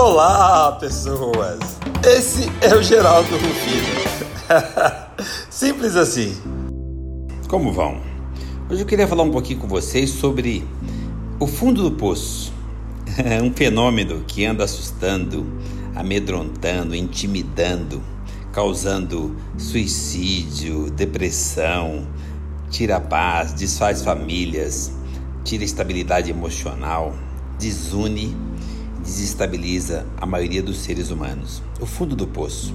Olá, pessoas! Esse é o Geraldo Rufino. Simples assim. Como vão? Hoje eu queria falar um pouquinho com vocês sobre o fundo do poço. um fenômeno que anda assustando, amedrontando, intimidando, causando suicídio, depressão, tira paz, desfaz famílias, tira estabilidade emocional, desune, desestabiliza a maioria dos seres humanos. O fundo do poço.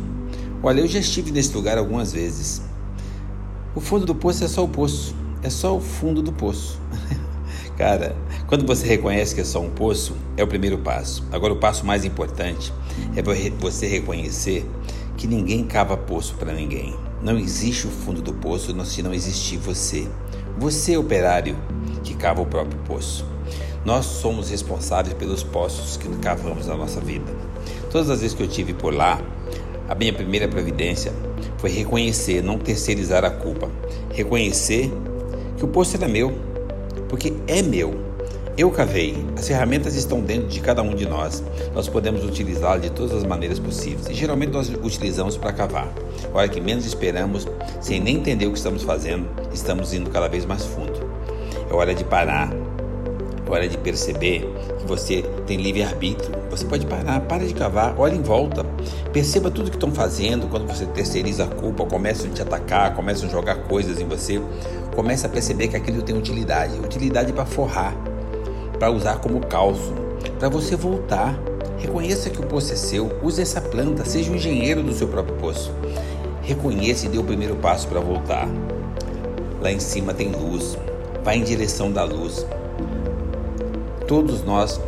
Olha, eu já estive nesse lugar algumas vezes. O fundo do poço é só o poço, é só o fundo do poço. Cara, quando você reconhece que é só um poço, é o primeiro passo. Agora, o passo mais importante é você reconhecer que ninguém cava poço para ninguém. Não existe o fundo do poço se não existir você. Você, operário, que cava o próprio poço. Nós somos responsáveis pelos poços que cavamos na nossa vida. Todas as vezes que eu tive por lá, a minha primeira providência foi reconhecer, não terceirizar a culpa. Reconhecer que o poço era meu, porque é meu. Eu cavei. As ferramentas estão dentro de cada um de nós. Nós podemos utilizá-las de todas as maneiras possíveis. E geralmente nós utilizamos para cavar. A hora que menos esperamos, sem nem entender o que estamos fazendo, estamos indo cada vez mais fundo. É hora de parar. É hora de perceber que você tem livre-arbítrio. Você pode parar, para de cavar, olhe em volta. Perceba tudo que estão fazendo. Quando você terceiriza a culpa, começam a te atacar, começam a jogar coisas em você. Começa a perceber que aquilo tem utilidade. Utilidade para forrar para usar como calço, para você voltar. Reconheça que o poço é seu, use essa planta, seja o engenheiro do seu próprio poço. Reconheça e dê o primeiro passo para voltar. Lá em cima tem luz, vá em direção da luz. Todos nós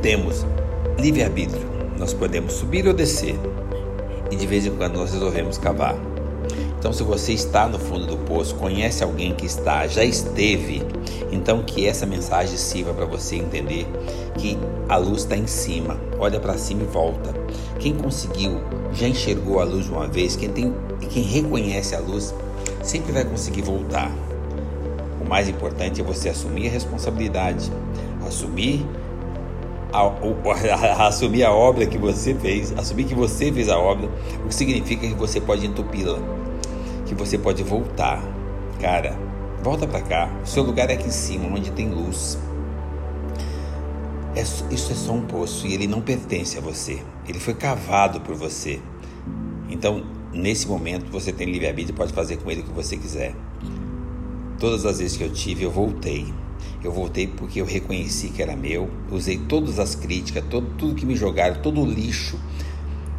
temos livre-arbítrio. Nós podemos subir ou descer. E de vez em quando nós resolvemos cavar. Então, se você está no fundo do poço, conhece alguém que está, já esteve, então que essa mensagem sirva para você entender que a luz está em cima. Olha para cima e volta. Quem conseguiu, já enxergou a luz uma vez, quem tem, quem reconhece a luz, sempre vai conseguir voltar. O mais importante é você assumir a responsabilidade, assumir a, assumir a obra que você fez, assumir que você fez a obra, o que significa que você pode entupi-la que você pode voltar. Cara, volta para cá. O seu lugar é aqui em cima, onde tem luz. É, isso é só um poço e ele não pertence a você. Ele foi cavado por você. Então, nesse momento, você tem livre-arbítrio e pode fazer com ele o que você quiser. Todas as vezes que eu tive, eu voltei. Eu voltei porque eu reconheci que era meu, usei todas as críticas, todo, tudo que me jogaram, todo o lixo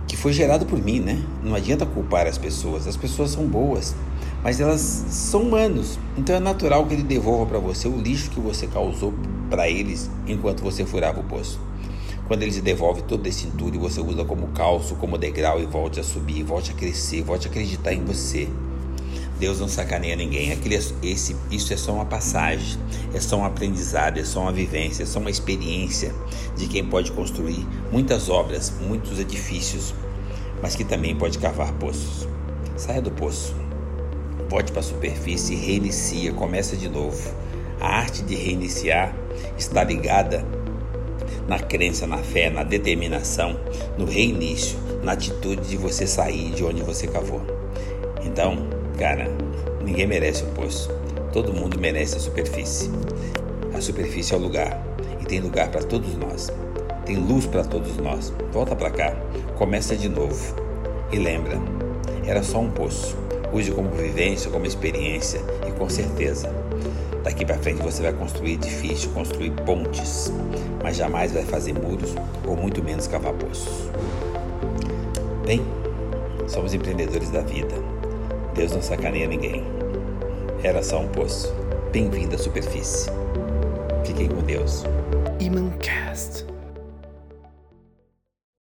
que foi gerado por mim, né? Não adianta culpar as pessoas. As pessoas são boas, mas elas são humanos. Então é natural que ele devolva para você o lixo que você causou para eles enquanto você furava o poço. Quando eles devolvem todo esse entulho, você usa como calço, como degrau e volte a subir, volte a crescer, volte a acreditar em você. Deus não sacaneia ninguém. Aquele, esse, isso é só uma passagem, é só um aprendizado, é só uma vivência, é só uma experiência de quem pode construir muitas obras, muitos edifícios, mas que também pode cavar poços. Saia do poço, volte para a superfície reinicia, começa de novo. A arte de reiniciar está ligada na crença, na fé, na determinação, no reinício, na atitude de você sair de onde você cavou. Então, Cara, ninguém merece o poço. Todo mundo merece a superfície. A superfície é o lugar e tem lugar para todos nós. Tem luz para todos nós. Volta para cá, começa de novo. E lembra, era só um poço. Use como vivência, como experiência e com certeza. Daqui para frente você vai construir edifícios, construir pontes, mas jamais vai fazer muros ou muito menos cavar poços. Bem, somos empreendedores da vida. Deus não sacaneia ninguém. Era só um poço. Bem-vindo à superfície. Fiquem com Deus. Imancast.